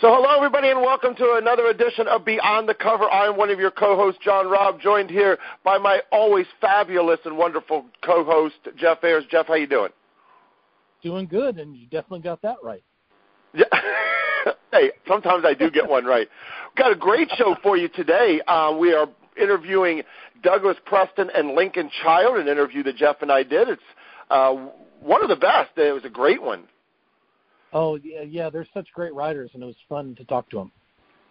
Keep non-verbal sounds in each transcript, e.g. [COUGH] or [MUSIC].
So, hello, everybody, and welcome to another edition of Beyond the Cover. I am one of your co-hosts, John Raab, joined here by my always fabulous and wonderful co-host, Jeff Ayers. Jeff, how you doing? Doing good, and you definitely got that right. Yeah. [LAUGHS] hey, sometimes I do get one right. Got a great show for you today. Uh, we are interviewing Douglas Preston and Lincoln Child, an interview that Jeff and I did. It's uh, one of the best. It was a great one. Oh yeah, yeah, they're such great writers, and it was fun to talk to them.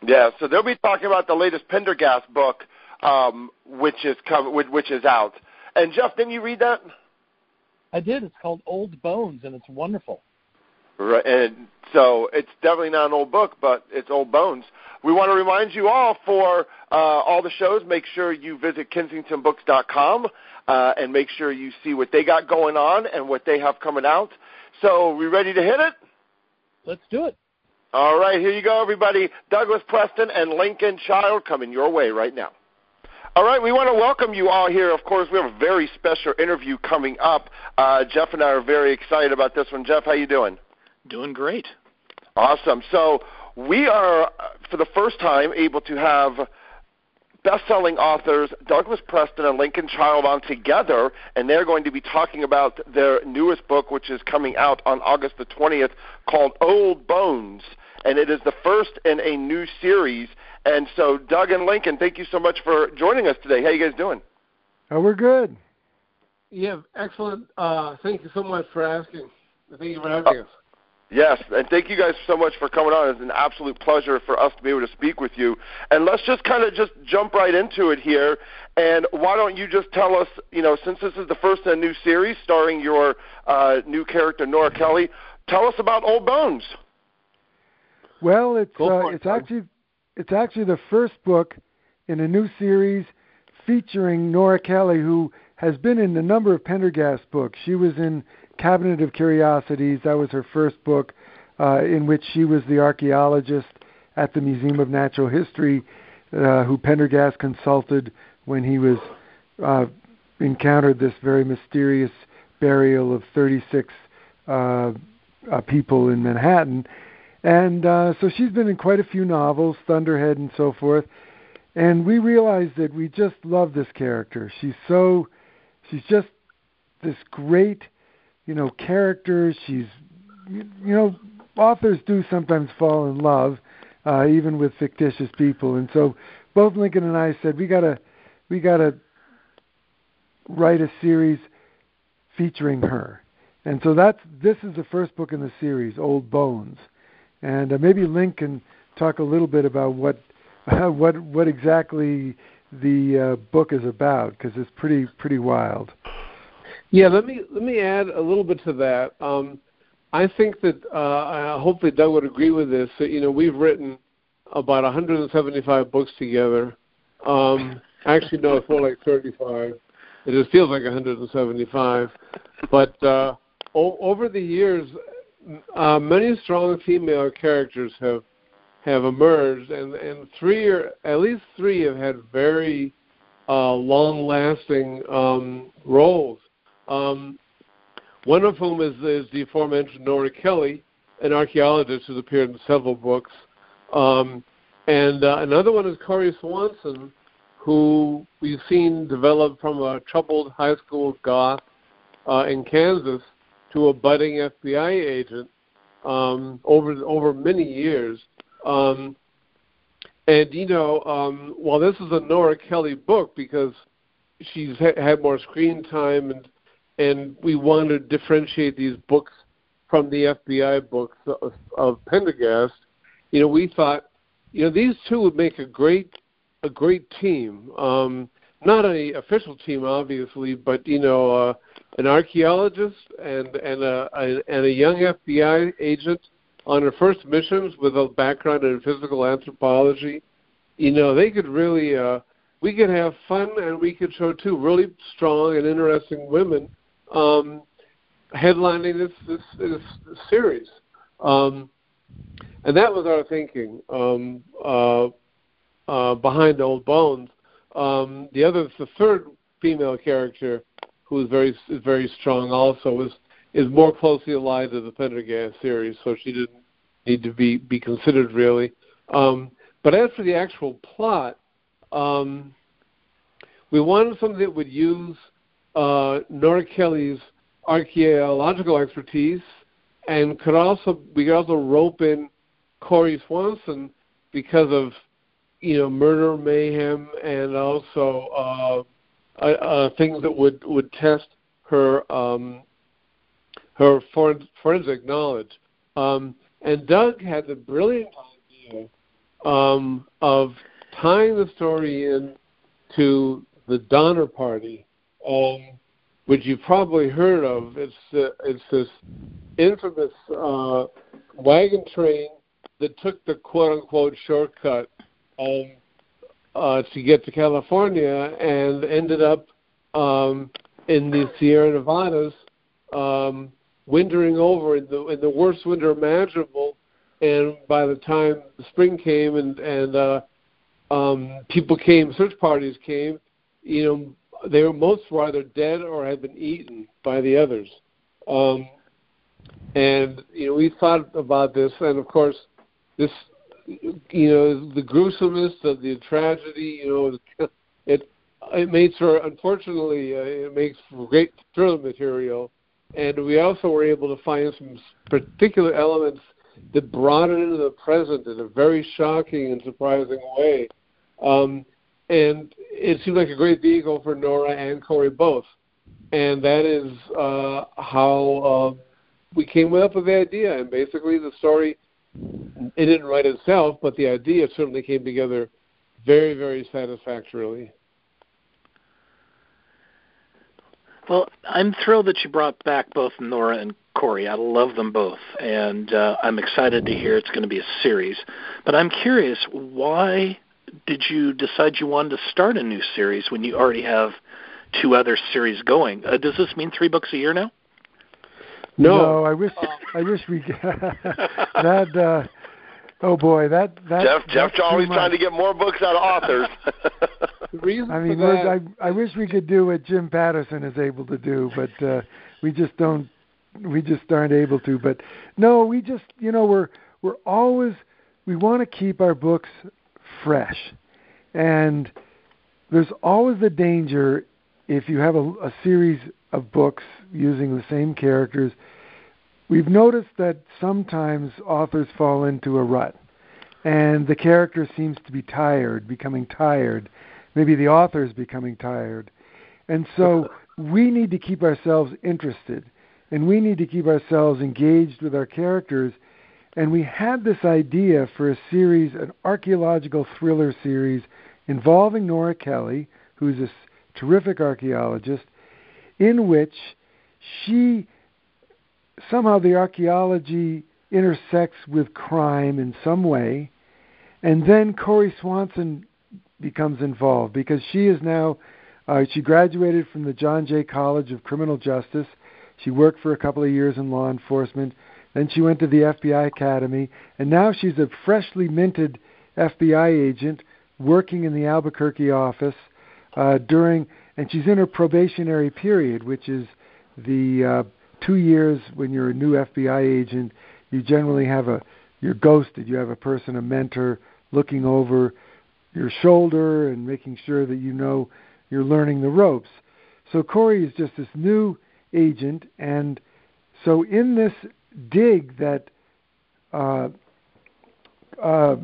Yeah, so they'll be talking about the latest Pendergast book, um, which is com- which is out. And Jeff, didn't you read that? I did. It's called Old Bones, and it's wonderful. Right, and so it's definitely not an old book, but it's old bones. We want to remind you all for uh, all the shows. Make sure you visit KensingtonBooks.com uh, and make sure you see what they got going on and what they have coming out. So, we ready to hit it? Let's do it. All right, here you go, everybody. Douglas Preston and Lincoln Child coming your way right now. All right, we want to welcome you all here. Of course, we have a very special interview coming up. Uh, Jeff and I are very excited about this one. Jeff, how you doing? Doing great. Awesome. So we are, for the first time, able to have best-selling authors Douglas Preston and Lincoln Child on together, and they're going to be talking about their newest book, which is coming out on August the 20th, called Old Bones, and it is the first in a new series. And so, Doug and Lincoln, thank you so much for joining us today. How you guys doing? Oh, we're good. Yeah, excellent. Uh, thank you so much for asking. Thank you for having us. Yes, and thank you guys so much for coming on. It's an absolute pleasure for us to be able to speak with you. And let's just kind of just jump right into it here. And why don't you just tell us, you know, since this is the first in a new series starring your uh, new character Nora Kelly, tell us about Old Bones. Well, it's uh, it's actually it's actually the first book in a new series featuring Nora Kelly, who has been in a number of Pendergast books. She was in Cabinet of Curiosities. That was her first book, uh, in which she was the archaeologist at the Museum of Natural History, uh, who Pendergast consulted when he was uh, encountered this very mysterious burial of 36 uh, uh, people in Manhattan. And uh, so she's been in quite a few novels, Thunderhead and so forth. And we realized that we just love this character. She's so, she's just this great you know, characters. She's, you know, authors do sometimes fall in love, uh, even with fictitious people. And so, both Lincoln and I said we gotta, we gotta write a series featuring her. And so that's this is the first book in the series, Old Bones. And uh, maybe Lincoln talk a little bit about what uh, [LAUGHS] what what exactly the uh, book is about because it's pretty pretty wild. Yeah, let me let me add a little bit to that. Um, I think that uh, hopefully Doug would agree with this. That, you know, we've written about 175 books together. Um, actually, no, it's more like 35. It just feels like 175. But uh, o- over the years, uh, many strong female characters have have emerged, and and three or at least three have had very uh, long-lasting um, roles. Um, one of whom is, is the aforementioned Nora Kelly, an archaeologist who's appeared in several books. Um, and uh, another one is Corrie Swanson, who we've seen develop from a troubled high school goth uh, in Kansas to a budding FBI agent um, over over many years. Um, and you know, um, while this is a Nora Kelly book because she's ha- had more screen time and and we want to differentiate these books from the FBI books of, of Pendergast. You know, we thought, you know, these two would make a great a great team. Um, not an official team, obviously, but you know, uh, an archaeologist and and a, a and a young FBI agent on her first missions with a background in physical anthropology. You know, they could really uh, we could have fun and we could show two really strong and interesting women um, headlining this this, this, series, um, and that was our thinking um, uh, uh, behind Old Bones. Um, the other, the third female character, who is very is very strong, also is is more closely aligned to the Pendergast series, so she didn't need to be be considered really. Um, but as for the actual plot, um, we wanted something that would use uh, Nora Kelly's archaeological expertise, and could also we could also rope in Corrie Swanson because of you know murder, mayhem, and also uh, uh, uh, things that would would test her um, her forensic knowledge. Um, and Doug had the brilliant idea um, of tying the story in to the Donner Party, um, which you've probably heard of. It's uh, it's this infamous uh, wagon train that took the quote unquote shortcut um, uh, to get to California and ended up um, in the Sierra Nevadas, um, wintering over in the in the worst winter imaginable. And by the time spring came and and uh, um, people came, search parties came, you know, they were most were either dead or had been eaten by the others. Um, and you know, we thought about this, and of course, this, you know, the gruesomeness of the tragedy. You know, [LAUGHS] it it makes for unfortunately uh, it makes for great thriller material, and we also were able to find some particular elements that brought it into the present in a very shocking and surprising way. Um, and it seemed like a great vehicle for Nora and Corrie both. And that is uh, how uh, we came up with the idea. And basically, the story it didn't write itself, but the idea certainly came together very, very satisfactorily. Well, I'm thrilled that you brought back both Nora and Corrie. I love them both, and uh, I'm excited to hear it's going to be a series. But I'm curious, why did you decide you wanted to start a new series when you already have two other series going? Uh, does this mean three books a year now? No, no I wish I wish we [LAUGHS] that. Uh, oh boy, that that. Jeff Jeff's always trying to get more books out of authors. [LAUGHS] the reason I mean, that, I I wish we could do what Jim Patterson is able to do, but uh, we just don't. We just aren't able to. But no, we just you know we're we're always we want to keep our books fresh. And there's always the danger if you have a, a series of books using the same characters. We've noticed that sometimes authors fall into a rut, and the character seems to be tired, becoming tired. Maybe the author is becoming tired. And so we need to keep ourselves interested, and we need to keep ourselves engaged with our characters and we had this idea for a series, an archaeological thriller series involving Nora Kelly, who's a terrific archaeologist, in which she somehow the archaeology intersects with crime in some way, and then Corrie Swanson becomes involved because she is now uh, she graduated from the John Jay College of Criminal Justice. She worked for a couple of years in law enforcement. Then she went to the FBI Academy, and now she's a freshly minted FBI agent working in the Albuquerque office uh, during, and she's in her probationary period, which is the uh, two years when you're a new FBI agent. You generally have a, you're ghosted. You have a person, a mentor, looking over your shoulder and making sure that you know you're learning the ropes. So Corrie is just this new agent, and so in this dig that uh, uh,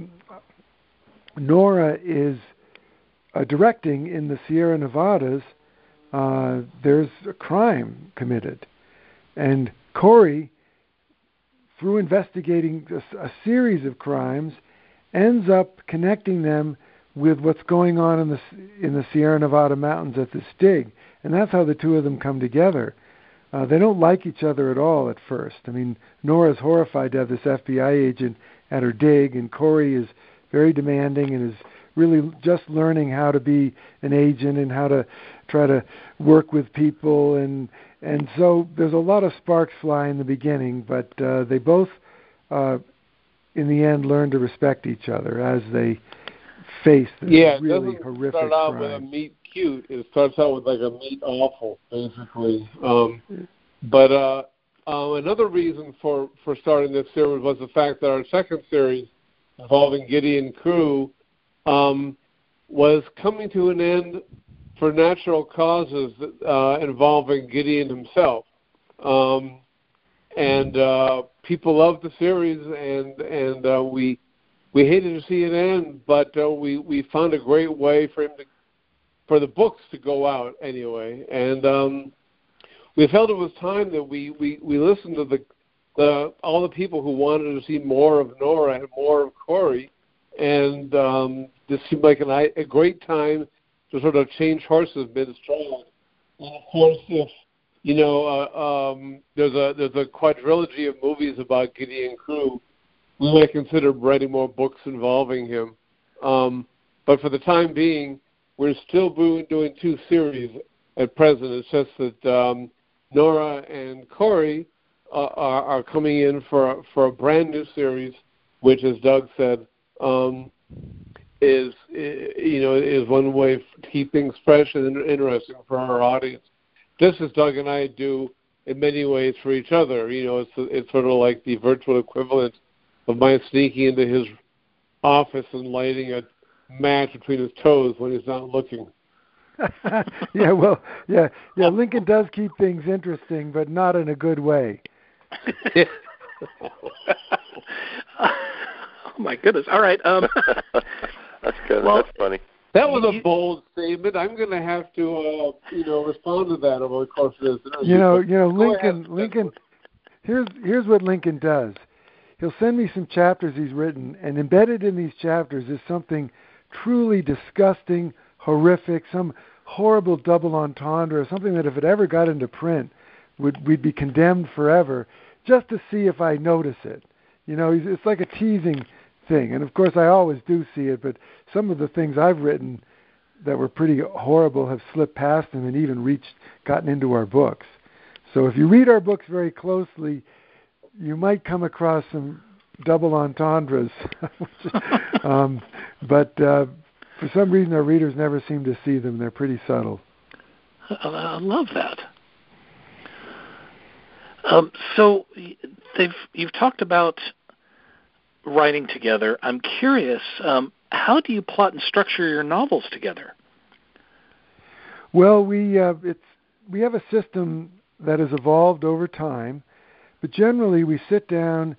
Nora is uh, directing in the Sierra Nevadas, uh, there's a crime committed. And Corrie, through investigating a, a series of crimes, ends up connecting them with what's going on in the in the Sierra Nevada mountains at this dig, and that's how the two of them come together. Uh, they don't like each other at all at first. I mean, Nora's horrified to have this FBI agent at her dig, and Corrie is very demanding and is really just learning how to be an agent and how to try to work with people and and so there's a lot of sparks fly in the beginning, but uh, they both uh, in the end learn to respect each other as they face this yeah, really horrific start out crime. with a meet cute. It starts out with like a meat awful, basically. Um, but uh, uh, another reason for for starting this series was the fact that our second series involving Gideon Crew um, was coming to an end for natural causes uh, involving Gideon himself. Um, and uh, people loved the series, and and uh, we we hated to see it end, but uh, we we found a great way for him to for the books to go out anyway, and um, we felt it was time that we we we listened to the the all the people who wanted to see more of Nora and more of Corrie, and um, this seemed like an, a great time to sort of change horses mid-stride. And of course, if you know, uh, um, there's a there's a quadrilogy of movies about Gideon Crew. We might consider writing more books involving him. Um, but for the time being, we're still doing two series at present. It's just that um, Nora and Corrie uh, are, are coming in for for a brand new series, which, as Doug said, um, is you know is one way to keep things fresh and interesting for our audience just as Doug and I do in many ways for each other. You know, it's it's sort of like the virtual equivalent of my sneaking into his office and lighting a match between his toes when he's not looking. [LAUGHS] yeah, well, yeah, yeah. Lincoln does keep things interesting, but not in a good way. [LAUGHS] oh my goodness! All right. Um, [LAUGHS] That's good. Well, That's funny. That was a bold statement. I'm going to have to, uh, you know, respond to that over the course of this interview. You know, you know, Lincoln. Lincoln. Here's here's what Lincoln does. He'll send me some chapters he's written, and embedded in these chapters is something truly disgusting, horrific, some horrible double entendre, something that if it ever got into print, would we'd be condemned forever, just to see if I notice it. You know, it's like a teasing thing. And of course, I always do see it, but some of the things I've written that were pretty horrible have slipped past him and even reached, gotten into our books. So if you read our books very closely, you might come across some double entendres. [LAUGHS] um, but uh, for some reason, our readers never seem to see them. They're pretty subtle. I love that. Um, so they've you've talked about writing together, I'm curious, um, how do you plot and structure your novels together? Well, we uh, it's we have a system that has evolved over time, but generally we sit down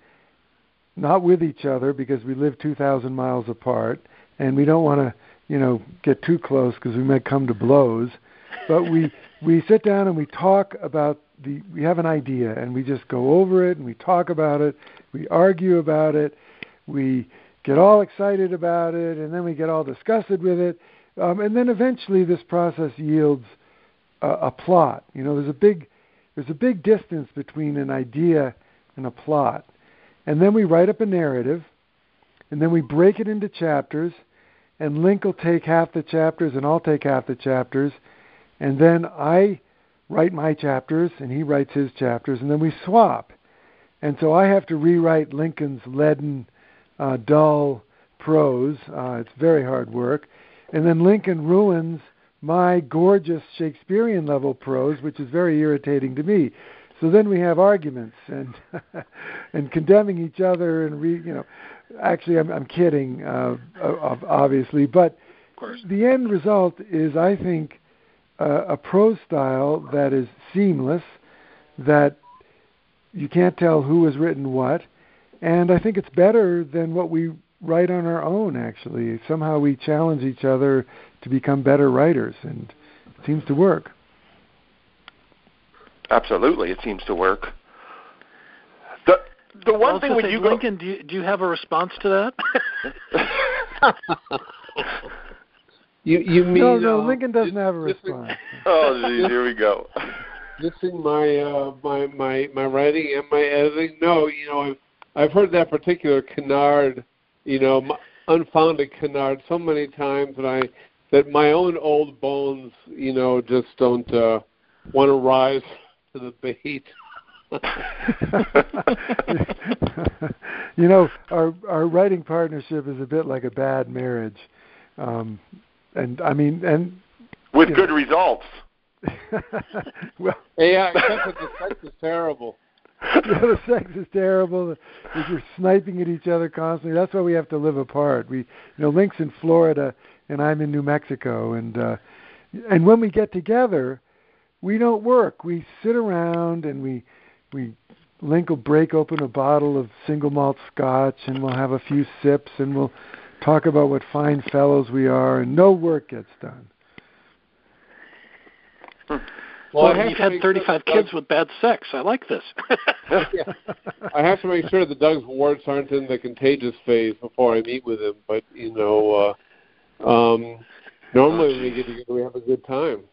not with each other because we live 2,000 miles apart, and we don't want to you know get too close because we might come to blows. But we [LAUGHS] we sit down and we talk about the we have an idea and we just go over it and we talk about it, we argue about it, we get all excited about it, and then we get all disgusted with it, um, and then eventually this process yields a, a plot. You know, there's a big there's a big distance between an idea and a plot, and then we write up a narrative, and then we break it into chapters, and Link will take half the chapters, and I'll take half the chapters, and then I write my chapters, and he writes his chapters, and then we swap. And so I have to rewrite Lincoln's leaden uh, dull prose. Uh, it's very hard work. And then Lincoln ruins my gorgeous Shakespearean level prose, which is very irritating to me. So then we have arguments and [LAUGHS] and condemning each other and re, you know, actually I'm I'm kidding, uh, obviously, but the end result is I think uh, a prose style that is seamless, that you can't tell who has written what, and I think it's better than what we write on our own. Actually, somehow we challenge each other to become better writers, and it seems to work. Absolutely, it seems to work. The the one well, thing when you Lincoln, go, do you, do you have a response to that? [LAUGHS] you you mean no no uh, Lincoln doesn't have a response. [LAUGHS] oh, geez, here we go. [LAUGHS] Missing my uh, my my my writing and my editing. No, you know I've I've heard that particular canard, you know, unfounded canard so many times that I that my own old bones, you know, just don't uh, want to rise to the bait. [LAUGHS] you know, our our writing partnership is a bit like a bad marriage, um, and I mean, and with good know. results. [LAUGHS] well, yeah, except that the sex is terrible. [LAUGHS] you know, the sex is terrible. You're sniping at each other constantly. That's why we have to live apart. We, you know, Link's in Florida and I'm in New Mexico, and uh, and when we get together, we don't work. We sit around and we we Link will break open a bottle of single malt scotch and we'll have a few sips and we'll talk about what fine fellows we are and no work gets done. Well, well you've had 35 sure kids with bad sex. I like this. [LAUGHS] yeah. I have to make sure that Doug's warts aren't in the contagious phase before I meet with him. But you know, uh, um, normally when we get together, we have a good time.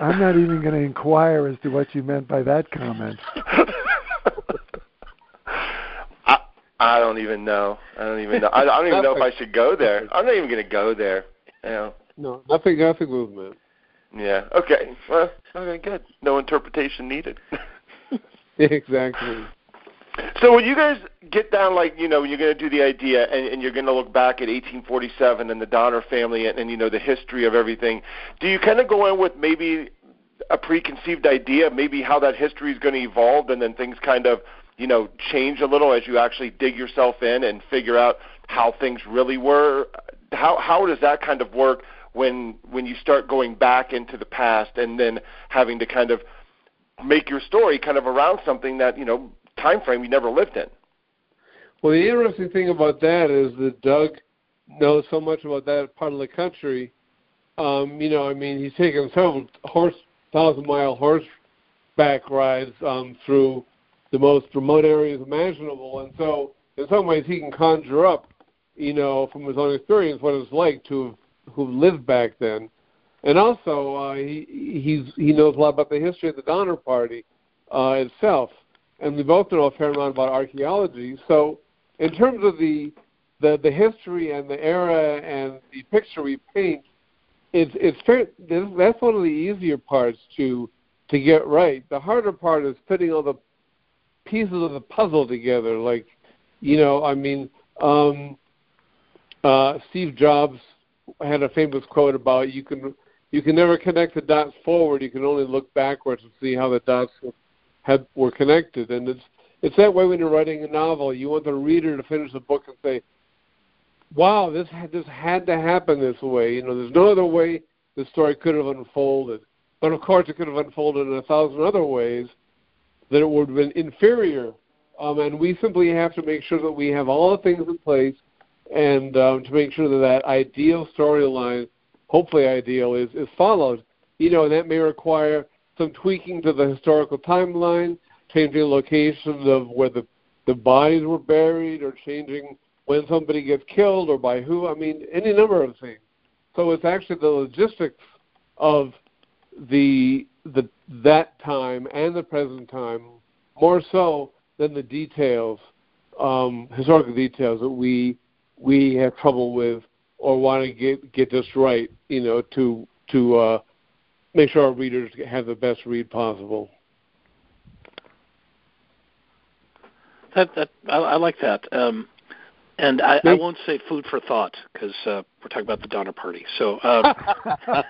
I'm not even going to inquire as to what you meant by that comment. I I don't even know. I don't even know. I, I don't even know if I should go there. I'm not even going to go there. You know. No, nothing. Nothing movement. Yeah. Okay. Well. Okay. Good. No interpretation needed. [LAUGHS] exactly. So when you guys get down, like you know, you're going to do the idea, and, and you're going to look back at 1847 and the Donner family, and, and you know the history of everything. Do you kind of go in with maybe a preconceived idea, maybe how that history is going to evolve, and then things kind of you know change a little as you actually dig yourself in and figure out how things really were? How how does that kind of work? when when you start going back into the past and then having to kind of make your story kind of around something that you know time frame you never lived in. Well, the interesting thing about that is that Doug knows so much about that part of the country. Um, you know, I mean, he's taken several horse thousand mile horseback rides um, through the most remote areas imaginable, and so in some ways he can conjure up, you know, from his own experience what it's like to have lived back then, and also uh, he he's he knows a lot about the history of the Donner Party uh, itself, and we both know a fair amount about archaeology. So, in terms of the the the history and the era and the picture we paint, it's it's fair. That's one of the easier parts to to get right. The harder part is putting all the pieces of the puzzle together. Like, you know, I mean, um, uh, Steve Jobs had a famous quote about you can you can never connect the dots forward. You can only look backwards and see how the dots had were connected. And it's it's that way when you're writing a novel. You want the reader to finish the book and say, "Wow, this had, this had to happen this way." You know, there's no other way the story could have unfolded. But of course, it could have unfolded in a thousand other ways that it would have been inferior. Um, and we simply have to make sure that we have all the things in place and um, to make sure that that ideal storyline, hopefully ideal, is is followed. You know, and that may require some tweaking to the historical timeline, changing locations of where the the bodies were buried, or changing when somebody gets killed or by who. I mean, any number of things. So it's actually the logistics of the the that time and the present time more so than the details, um, historical details that we we have trouble with or want to get get this right, you know, to to uh, make sure our readers have the best read possible. That that I, I like that, um, and I, I won't say food for thought because uh, we're talking about the Donner Party. So, uh, [LAUGHS]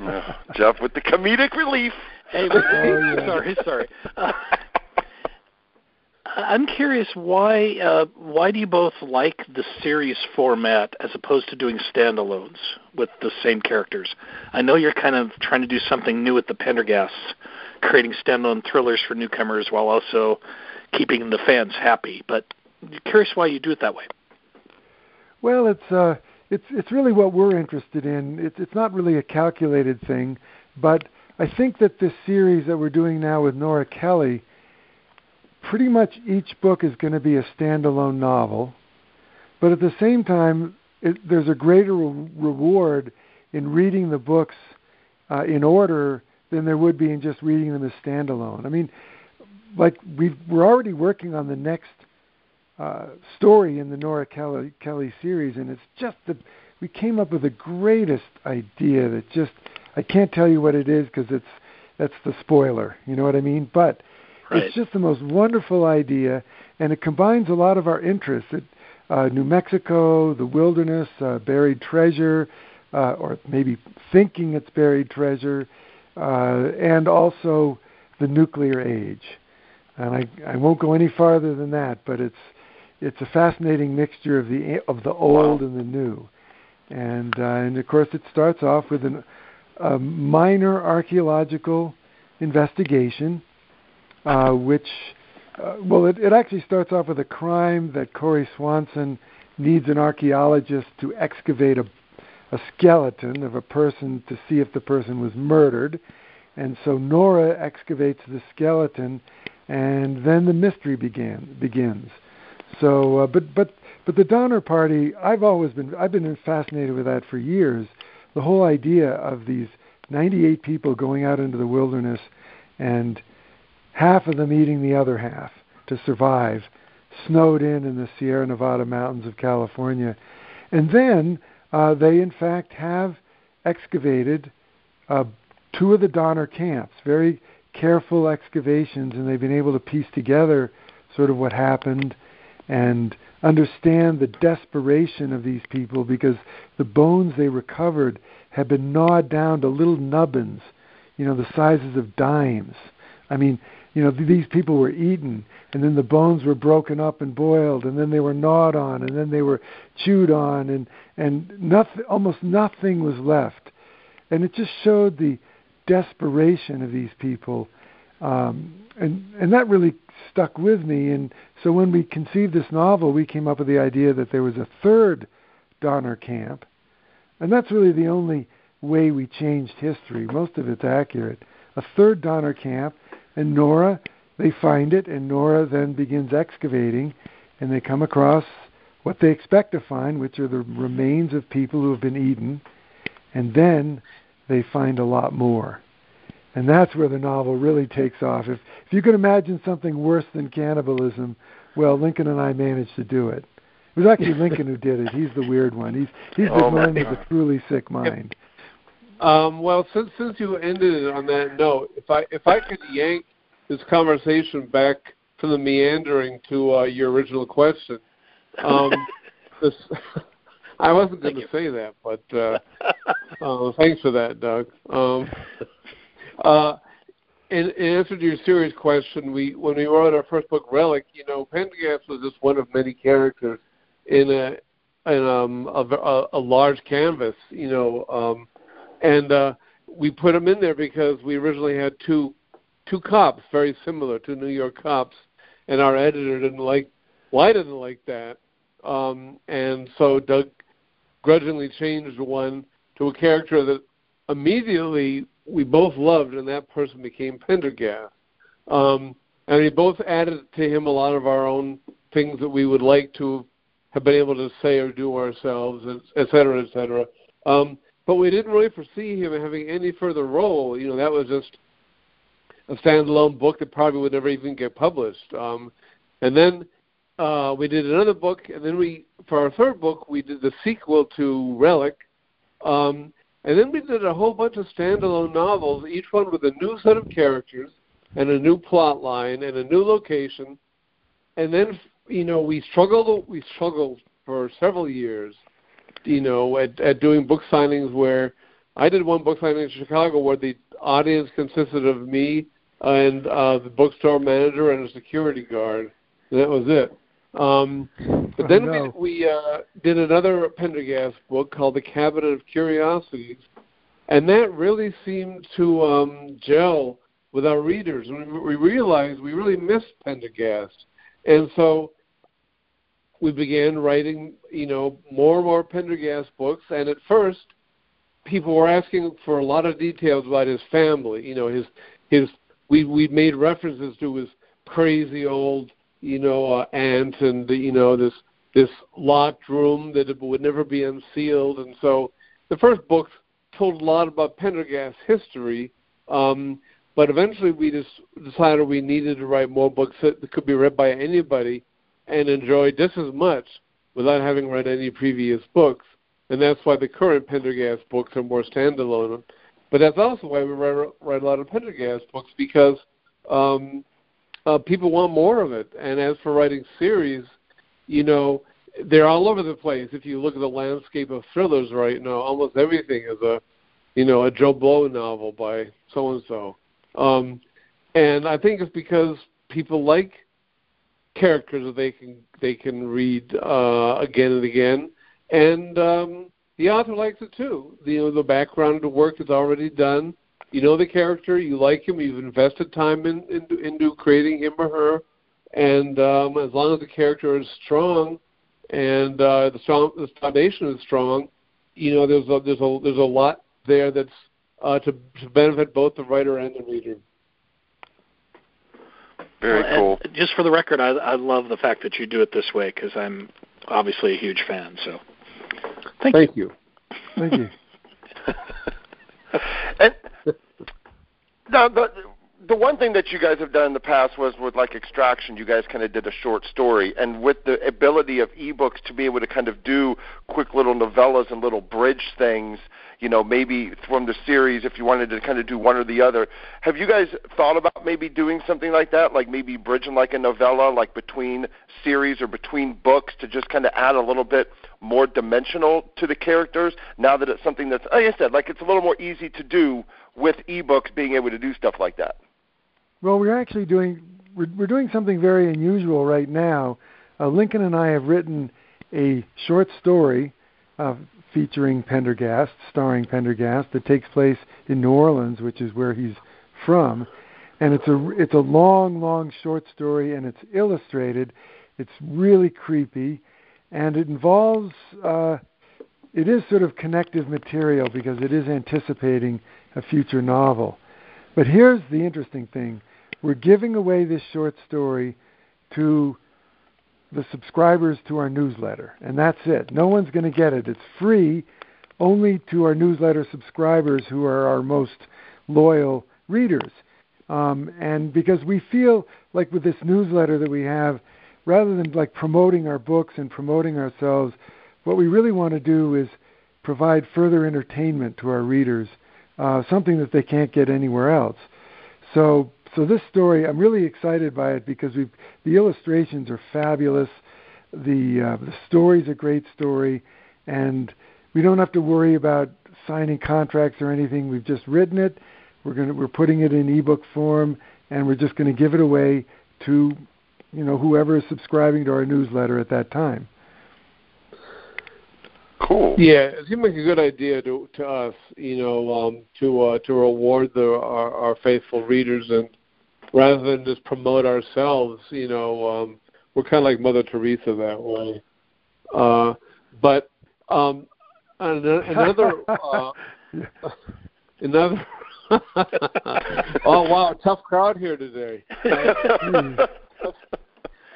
[LAUGHS] Jeff with the comedic relief. Hey, [LAUGHS] oh, yeah. sorry, sorry. Uh, I'm curious why uh, why do you both like the series format as opposed to doing standalones with the same characters? I know you're kind of trying to do something new with the Pendergasts, creating standalone thrillers for newcomers while also keeping the fans happy. But I'm curious why you do it that way. Well, it's uh, it's it's really what we're interested in. It's it's not really a calculated thing, but I think that this series that we're doing now with Nora Kelly pretty much each book is going to be a standalone novel, but at the same time, it, there's a greater re- reward in reading the books uh, in order than there would be in just reading them as standalone. I mean, like we we're already working on the next uh, story in the Nora Kelly, Kelly series, and it's just the we came up with the greatest idea that just I can't tell you what it is because it's that's the spoiler. You know what I mean? But Right. It's just the most wonderful idea, and it combines a lot of our interests. It, uh, New Mexico, the wilderness, uh, buried treasure, uh, or maybe thinking it's buried treasure, uh, and also the nuclear age. And I, I won't go any farther than that, but it's it's a fascinating mixture of the of the old wow. and the new. And uh, and of course it starts off with an, a minor archaeological investigation, uh, which uh, well it, it actually starts off with a crime that Corrie Swanson needs an archaeologist to excavate a a skeleton of a person to see if the person was murdered. And so Nora excavates the skeleton, and then the mystery began begins. So, uh, but but but the Donner Party, I've always been I've been fascinated with that for years. The whole idea of these 98 people going out into the wilderness, and half of them eating the other half to survive, snowed in in the Sierra Nevada mountains of California, and then uh, they in fact have excavated uh, two of the Donner camps, very careful excavations, and they've been able to piece together sort of what happened and understand the desperation of these people because the bones they recovered had been gnawed down to little nubbins, you know, the sizes of dimes. I mean, you know, these people were eaten, and then the bones were broken up and boiled, and then they were gnawed on, and then they were chewed on, and and nothing, almost nothing was left, and it just showed the desperation of these people, um, and and that really stuck with me. And so when we conceived this novel, we came up with the idea that there was a third Donner camp, and that's really the only way we changed history. Most of it's accurate. A third Donner camp and Nora, they find it, and Nora then begins excavating, and they come across what they expect to find, which are the remains of people who have been eaten, and then they find a lot more. And that's where the novel really takes off. If, if you can imagine something worse than cannibalism, well, Lincoln and I managed to do it. It was actually [LAUGHS] Lincoln who did it. He's the weird one. He's he's oh the oh man with a truly sick mind. Um, well, since since you ended it on that note, if I if I could yank this conversation back from the meandering to uh, your original question, um, [LAUGHS] this [LAUGHS] I wasn't going to say that, but uh, uh, [LAUGHS] thanks for that, Doug. Um, uh, in, in answer to your serious question, we when we wrote our first book, Relic, you know, Pendergast was just one of many characters in a in um, a, a large canvas, you know. Um, and uh, we put them in there because we originally had two two cops, very similar, two New York cops, and our editor didn't like. I didn't like that, um, and so Doug grudgingly changed one to a character that immediately we both loved, and that person became Pendergast. Um, and we both added to him a lot of our own things that we would like to have been able to say or do ourselves, et cetera, et cetera. Um, but we didn't really foresee him having any further role. You know, that was just a standalone book that probably would never even get published. Um, and then uh, we did another book, and then we, for our third book, we did the sequel to Relic. Um, and then we did a whole bunch of standalone novels, each one with a new set of characters and a new plot line and a new location. And then, you know, we struggled. We struggled for several years you know, at, at doing book signings where I did one book signing in Chicago where the audience consisted of me and uh, the bookstore manager and a security guard, and that was it. Um, but then we, we uh, did another Pendergast book called The Cabinet of Curiosities, and that really seemed to um, gel with our readers. And we realized we really missed Pendergast, and so we began writing, you know, more and more Pendergast books. And at first, people were asking for a lot of details about his family. You know, his his we we made references to his crazy old, you know, uh, aunt and the, you know this this locked room that would never be unsealed. And so, the first book told a lot about Pendergast's history. Um, but eventually, we just decided we needed to write more books that could be read by anybody and enjoyed just as much without having read any previous books. And that's why the current Pendergast books are more standalone. But that's also why we write, write a lot of Pendergast books because um, uh, people want more of it. And as for writing series, you know, they're all over the place. If you look at the landscape of thrillers right now, almost everything is a, you know, a Joe Blow novel by so and so. And I think it's because people like characters that they can they can read uh, again and again, and um, the author likes it too. The, you know, the background work is already done. You know the character, you like him, you've invested time in, into, into creating him or her, and um, as long as the character is strong and uh, the strong the foundation is strong, you know there's a there's a there's a lot there that's uh, to to benefit both the writer and the reader. Very well, cool. Just for the record, I, I love the fact that you do it this way because I'm obviously a huge fan. So, thank, thank you. you. Thank you. [LAUGHS] and now, the the one thing that you guys have done in the past was with like extraction you guys kind of did a short story. And with the ability of ebooks to be able to kind of do quick little novellas and little bridge things you know maybe from the series if you wanted to kind of do one or the other have you guys thought about maybe doing something like that? Like maybe bridging like a novella like between series or between books to just kind of add a little bit more dimensional to the characters now that it's something that's like i said like it's a little more easy to do with ebooks being able to do stuff like that well, we're actually doing we're, we're doing something very unusual right now. Uh, Lincoln and I have written a short story uh, featuring Pendergast, starring Pendergast, that takes place in New Orleans, which is where he's from, and it's a it's a long, long short story, and it's illustrated. It's really creepy, and it involves. Uh, it is sort of connective material because it is anticipating a future novel. But here's the interesting thing we're giving away this short story to the subscribers to our newsletter, and that's it. No one's going to get it. It's free only to our newsletter subscribers who are our most loyal readers. Um, and because we feel like with this newsletter that we have, rather than like promoting our books and promoting ourselves, what we really want to do is provide further entertainment to our readers, uh, something that they can't get anywhere else. So so this story, I'm really excited by it because we've the illustrations are fabulous. The uh, the story's a great story, and we don't have to worry about signing contracts or anything. We've just written it. We're going to we're putting it in ebook form, and we're just going to give it away to you know whoever is subscribing to our newsletter at that time. Cool. Yeah, it seems like a good idea to to us, you know, um, to uh, to reward the our, our faithful readers and rather than just promote ourselves. You know, um, we're kind of like Mother Teresa that way. Uh, but um, another uh, [LAUGHS] another. [LAUGHS] oh wow, tough crowd here today. [LAUGHS]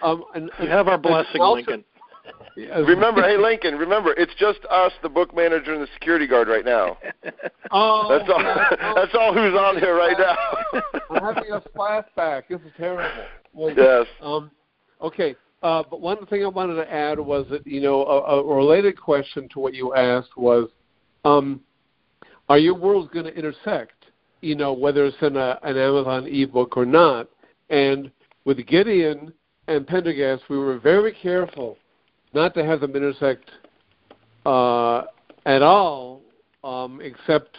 um, and, you have our blessing, Lincoln. Remember, hey Lincoln, remember it's just us, the book manager and the security guard right now. Oh, that's all. [LAUGHS] That's all who's on here right now. [LAUGHS] I'm having a flashback. This is terrible. Well, yes. Um, okay, uh, but one thing I wanted to add was that you know a, a related question to what you asked was, um, are your worlds going to intersect? You know, whether it's in a, an Amazon ebook or not. And with Gideon and Pendergast, we were very careful not to have them intersect uh, at all, um, except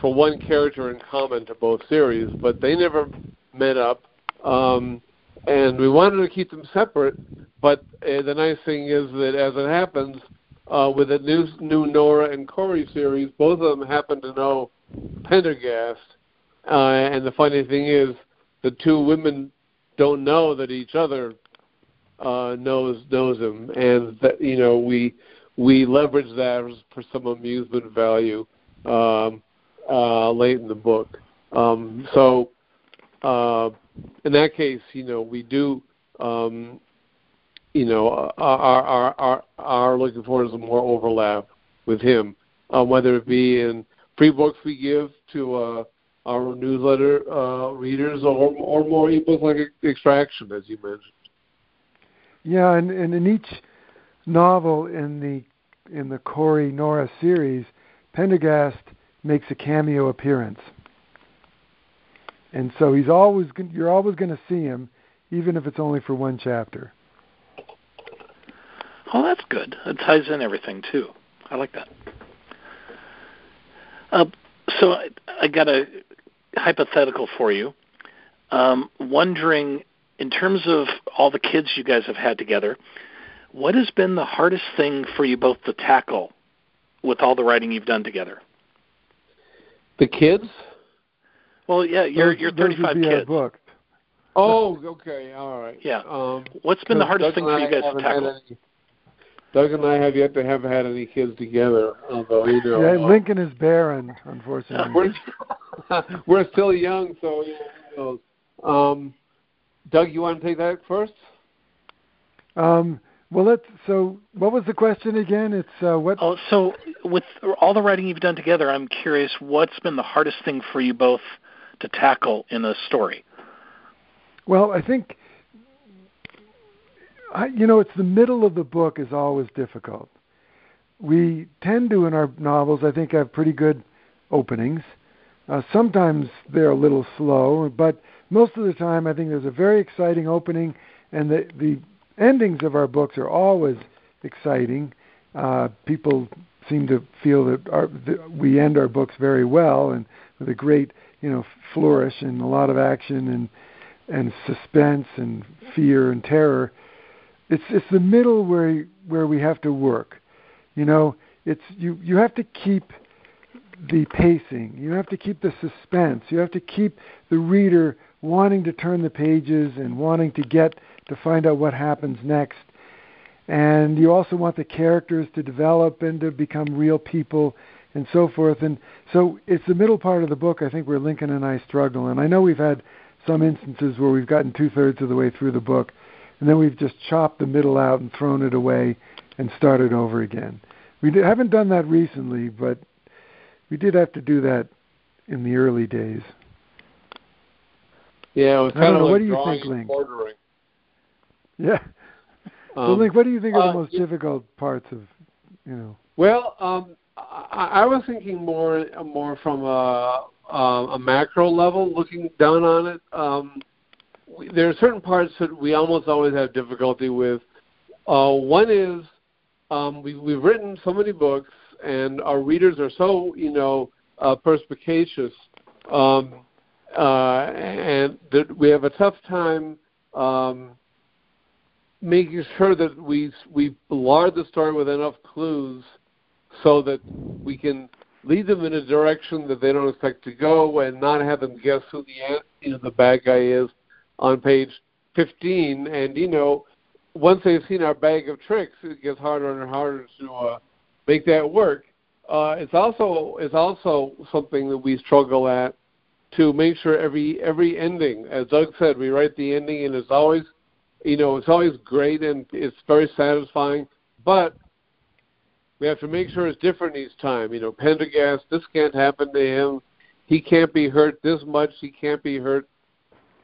for one character in common to both series, but they never met up. Um, and we wanted to keep them separate, but uh, the nice thing is that as it happens, uh, with the new, new Nora and Corrie series, both of them happen to know Pendergast. Uh, and the funny thing is, the two women don't know that each other uh, knows knows him, and that you know we we leverage that for some amusement value um, uh, late in the book. Um, so uh, in that case, you know we do. Um, you know, are, are are are looking to some more overlap with him, uh, whether it be in free books we give to uh, our newsletter uh, readers, or or more ebooks like Extraction, as you mentioned. Yeah, and, and in each novel in the in the Corrie Nora series, Pendergast makes a cameo appearance, and so he's always you're always going to see him, even if it's only for one chapter. Oh, that's good. It ties in everything too. I like that. Uh, so I, I got a hypothetical for you. um, wondering, in terms of all the kids you guys have had together, what has been the hardest thing for you both to tackle with all the writing you've done together? The kids? Well, yeah, you're those, you're those 35 would be our kids. books. Oh, okay, all right. Yeah. Um, What's been the hardest Doug thing for you guys to tackle? any- Doug and I have yet to have had any kids together, although you know Yeah, uh, Lincoln is barren, unfortunately. [LAUGHS] we're [LAUGHS] we're still young, so you know, who knows. Um, Doug, you want to take that first? Um, well, let's. So, what was the question again? It's uh, what? Oh, so with all the writing you've done together, I'm curious what's been the hardest thing for you both to tackle in a story? Well, I think, I, you know, it's the middle of the book is always difficult. We tend to, in our novels, I think, have pretty good openings. Uh, sometimes they're a little slow, but most of the time, I think there's a very exciting opening, and the the endings of our books are always exciting. Uh, people seem to feel that, our, that we end our books very well and with a great, you know, flourish and a lot of action and and suspense and fear and terror. It's it's the middle where where we have to work. You know, it's you you have to keep the pacing. You have to keep the suspense. You have to keep the reader wanting to turn the pages and wanting to get to find out what happens next. And you also want the characters to develop and to become real people and so forth. And so it's the middle part of the book, I think, where Lincoln and I struggle. And I know we've had some instances where we've gotten two thirds of the way through the book, and then we've just chopped the middle out and thrown it away and started over again. We d- haven't done that recently, but we did have to do that in the early days. Yeah, it was kind of know, like what do you think, Link? Yeah. [LAUGHS] so, Um, Link, what do you think are uh, the most y- difficult parts of, you know? Well, um, I, I was thinking more more from a, a, a macro level, looking down on it. Um, there are certain parts that we almost always have difficulty with. Uh, one is um, we, we've written so many books, and our readers are so you know uh, perspicacious, um, uh, and that we have a tough time. Um, making sure that we we lard the story with enough clues so that we can lead them in a direction that they don't expect to go and not have them guess who the you know the bad guy is on page 15 and you know once they've seen our bag of tricks it gets harder and harder to uh, make that work uh, it's also it's also something that we struggle at to make sure every every ending as Doug said we write the ending and it's always you know, it's always great and it's very satisfying, but we have to make sure it's different each time. You know, Pendergast, this can't happen to him. He can't be hurt this much. He can't be hurt.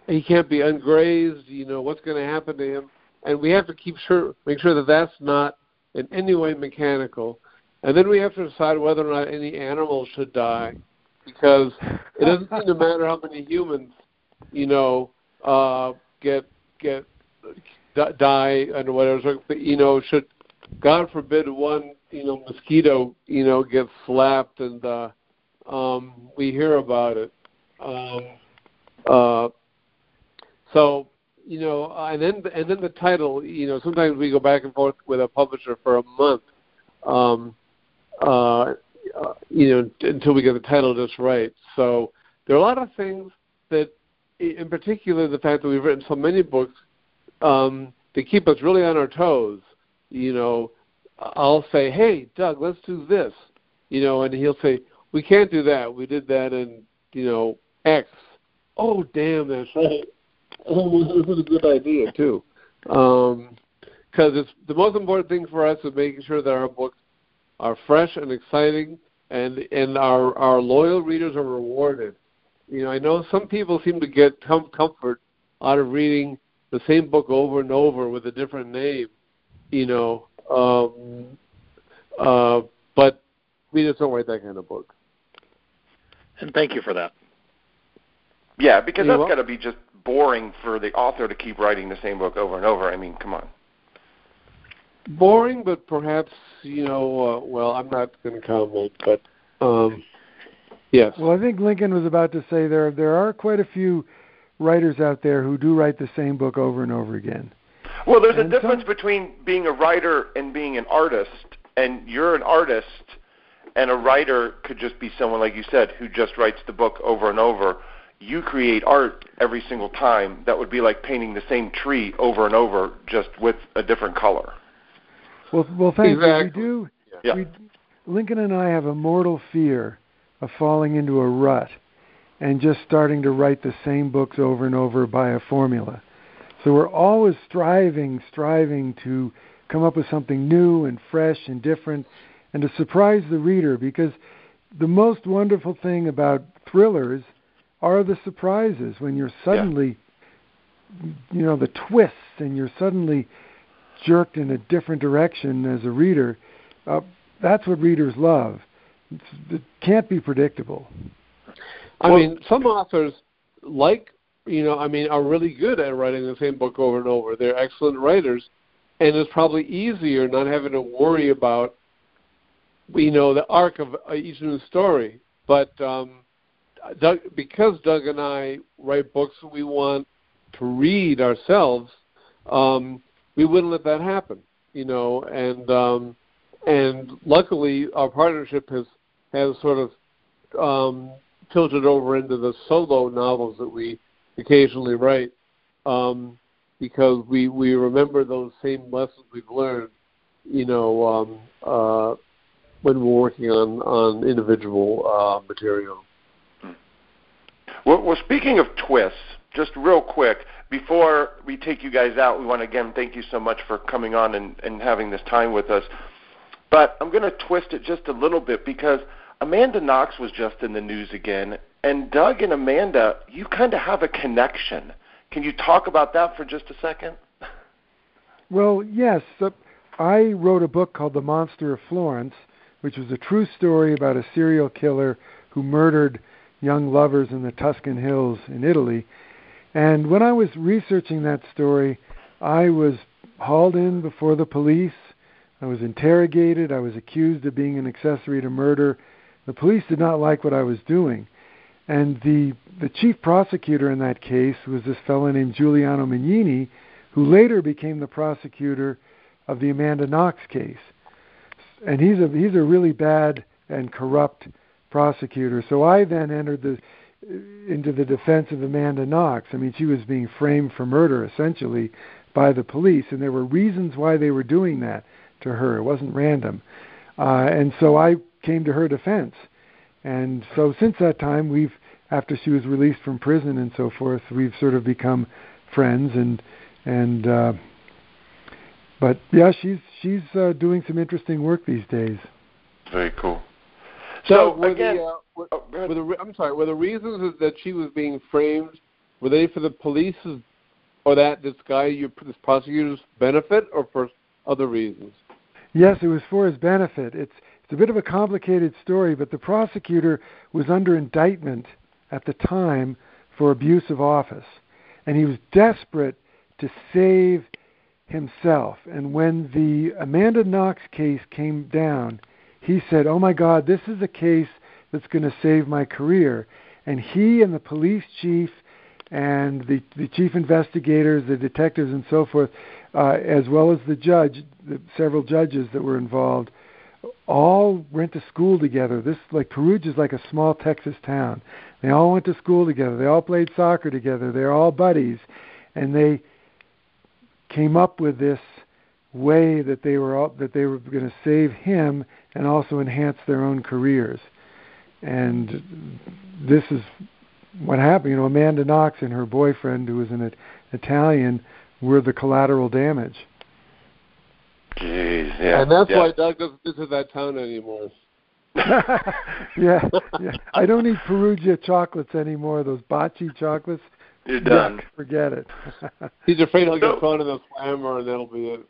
He can't be ungrazed. You know, what's going to happen to him? And we have to keep sure, make sure that that's not in any way mechanical. And then we have to decide whether or not any animals should die, because it doesn't seem to [LAUGHS] matter how many humans, you know, uh, get get die and whatever. But, you know, should God forbid one you know mosquito you know gets slapped and uh, um, we hear about it. Um, uh, so you know, and then and then the title. You know, sometimes we go back and forth with a publisher for a month. Um, uh, uh, you know, until we get the title just right. So there are a lot of things that, in particular, the fact that we've written so many books um, they keep us really on our toes. You know, I'll say, "Hey, Doug, let's do this," you know, and he'll say, "We can't do that. We did that in you know X." Oh, damn, that's right. [LAUGHS] Oh, this was a good idea too, because um, it's the most important thing for us is making sure that our books are fresh and exciting, and and our our loyal readers are rewarded. You know, I know some people seem to get com- comfort out of reading the same book over and over with a different name, you know. Um, uh, but we just don't write that kind of book. And thank you for that. Yeah, because You're that's wel- got to be just boring for the author to keep writing the same book over and over. I mean, come on. Boring, but perhaps you know. Uh, well, I'm not going to comment, but um, yes. Well, I think Lincoln was about to say there there are quite a few writers out there who do write the same book over and over again. Well, there's and a difference some, between being a writer and being an artist, and you're an artist, and a writer could just be someone like you said who just writes the book over and over. You create art every single time. That would be like painting the same tree over and over, just with a different color. Well, well, thank exactly. you. We do. Yeah. We, Lincoln and I have a mortal fear of falling into a rut and just starting to write the same books over and over by a formula. So we're always striving, striving to come up with something new and fresh and different and to surprise the reader because the most wonderful thing about thrillers are the surprises when you're suddenly you know the twists and you're suddenly jerked in a different direction as a reader uh, that's what readers love it's, it can't be predictable I mean, some authors like you know, I mean, are really good at writing the same book over and over. They're excellent writers, and it's probably easier not having to worry about you know the arc of each new story. But um, Doug, because Doug and I write books we want to read ourselves, um, we wouldn't let that happen. You know, and um, and luckily our partnership has has sort of um, tilted over into the solo novels that we occasionally write um, because we we remember those same lessons we've learned, you know, um, uh, when we're working on on individual uh, material. Well, well, speaking of twists, just real quick before we take you guys out, we want to again thank you so much for coming on and, and having this time with us. But I'm going to twist it just a little bit because Amanda Knox was just in the news again, and Doug and Amanda, you kind of have a connection. Can you talk about that for just a second? [LAUGHS] Well, yes. I wrote a book called The Monster of Florence, which was a true story about a serial killer who murdered young lovers in the Tuscan hills in Italy. And when I was researching that story, I was hauled in before the police. I was interrogated. I was accused of being an accessory to murder. The police did not like what I was doing. And the the chief prosecutor in that case was this fellow named Giuliano Mignini, who later became the prosecutor of the Amanda Knox case. And he's a he's a really bad and corrupt prosecutor. So I then entered the into the defense of Amanda Knox. I mean, she was being framed for murder essentially by the police, and there were reasons why they were doing that to her. It wasn't random. Uh, and so I came to her defense. And so since that time, we've after she was released from prison and so forth, we've sort of become friends and and uh, but yeah, she's she's uh, doing some interesting work these days. Very cool. So, So, again, the, uh, were, go ahead. were the, I'm sorry, were the reasons that she was being framed were they for the police's or that this guy, you this prosecutor's benefit, or for other reasons? Yes, it was for his benefit. It's it's a bit of a complicated story, but the prosecutor was under indictment at the time for abuse of office, and he was desperate to save himself. And when the Amanda Knox case came down, he said, "Oh my God, this is a case that's going to save my career." And he and the police chief and the the chief investigators, the detectives, and so forth, uh, as well as the judge, the several judges that were involved, all went to school together. This like Perugia is like a small Texas town. They all went to school together. They all played soccer together. They're all buddies, and they came up with this way that they were all, that they were going to save him and also enhance their own careers. And this is what happened. You know, Amanda Knox and her boyfriend, who was an Italian, were the collateral damage. Jeez, yeah. and that's yeah. why Doug doesn't visit that town anymore. [LAUGHS] yeah, yeah. I don't eat Perugia chocolates anymore. Those Baci chocolates. You're done. Yuck, [LAUGHS] forget it. [LAUGHS] He's afraid he'll get thrown in the slammer, and that'll be it.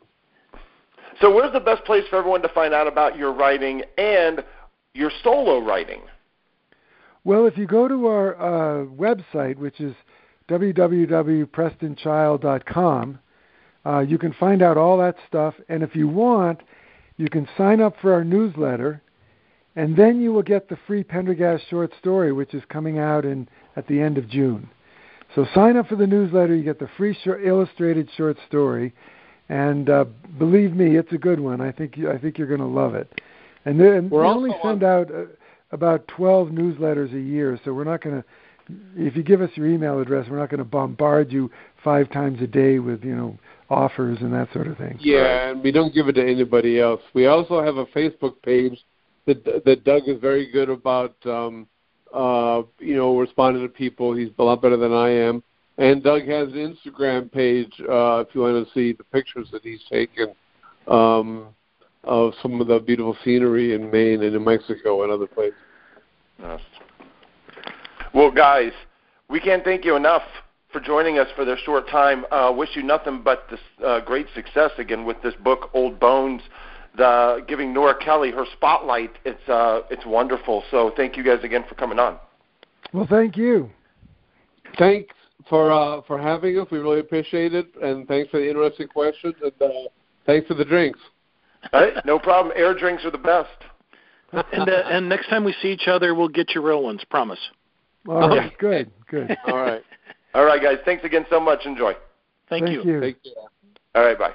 So, where's the best place for everyone to find out about your writing and your solo writing? Well, if you go to our uh, website, which is www.prestonchild.com, uh, you can find out all that stuff. And if you want, you can sign up for our newsletter, and then you will get the free Pendergast short story, which is coming out in at the end of June. So sign up for the newsletter. You get the free short, illustrated short story, and uh, believe me, it's a good one. I think you, I think you're going to love it. And then we only send out uh, about 12 newsletters a year, so we're not going to. If you give us your email address, we're not going to bombard you five times a day with you know offers and that sort of thing. Yeah, and we don't give it to anybody else. We also have a Facebook page that that Doug is very good about. Um, uh, you know, responding to people. He's a lot better than I am. And Doug has an Instagram page uh, if you want to see the pictures that he's taken um, of some of the beautiful scenery in Maine and in Mexico and other places. Yes. Well, guys, we can't thank you enough for joining us for this short time. Uh, wish you nothing but this uh, great success again with this book, Old Bones. The giving Nora Kelly her spotlight. It's uh, it's wonderful. So thank you guys again for coming on. Well, thank you. Thanks for uh, for having us. We really appreciate it, and thanks for the interesting questions, and uh, thanks for the drinks. Hey, no problem. Air drinks are the best. and uh, and next time we see each other, we'll get you real ones. Promise. All right. Good. Good. All right. All right, guys. Thanks again so much. Enjoy. Thank, Thank you. you. Thank you. All right. Bye.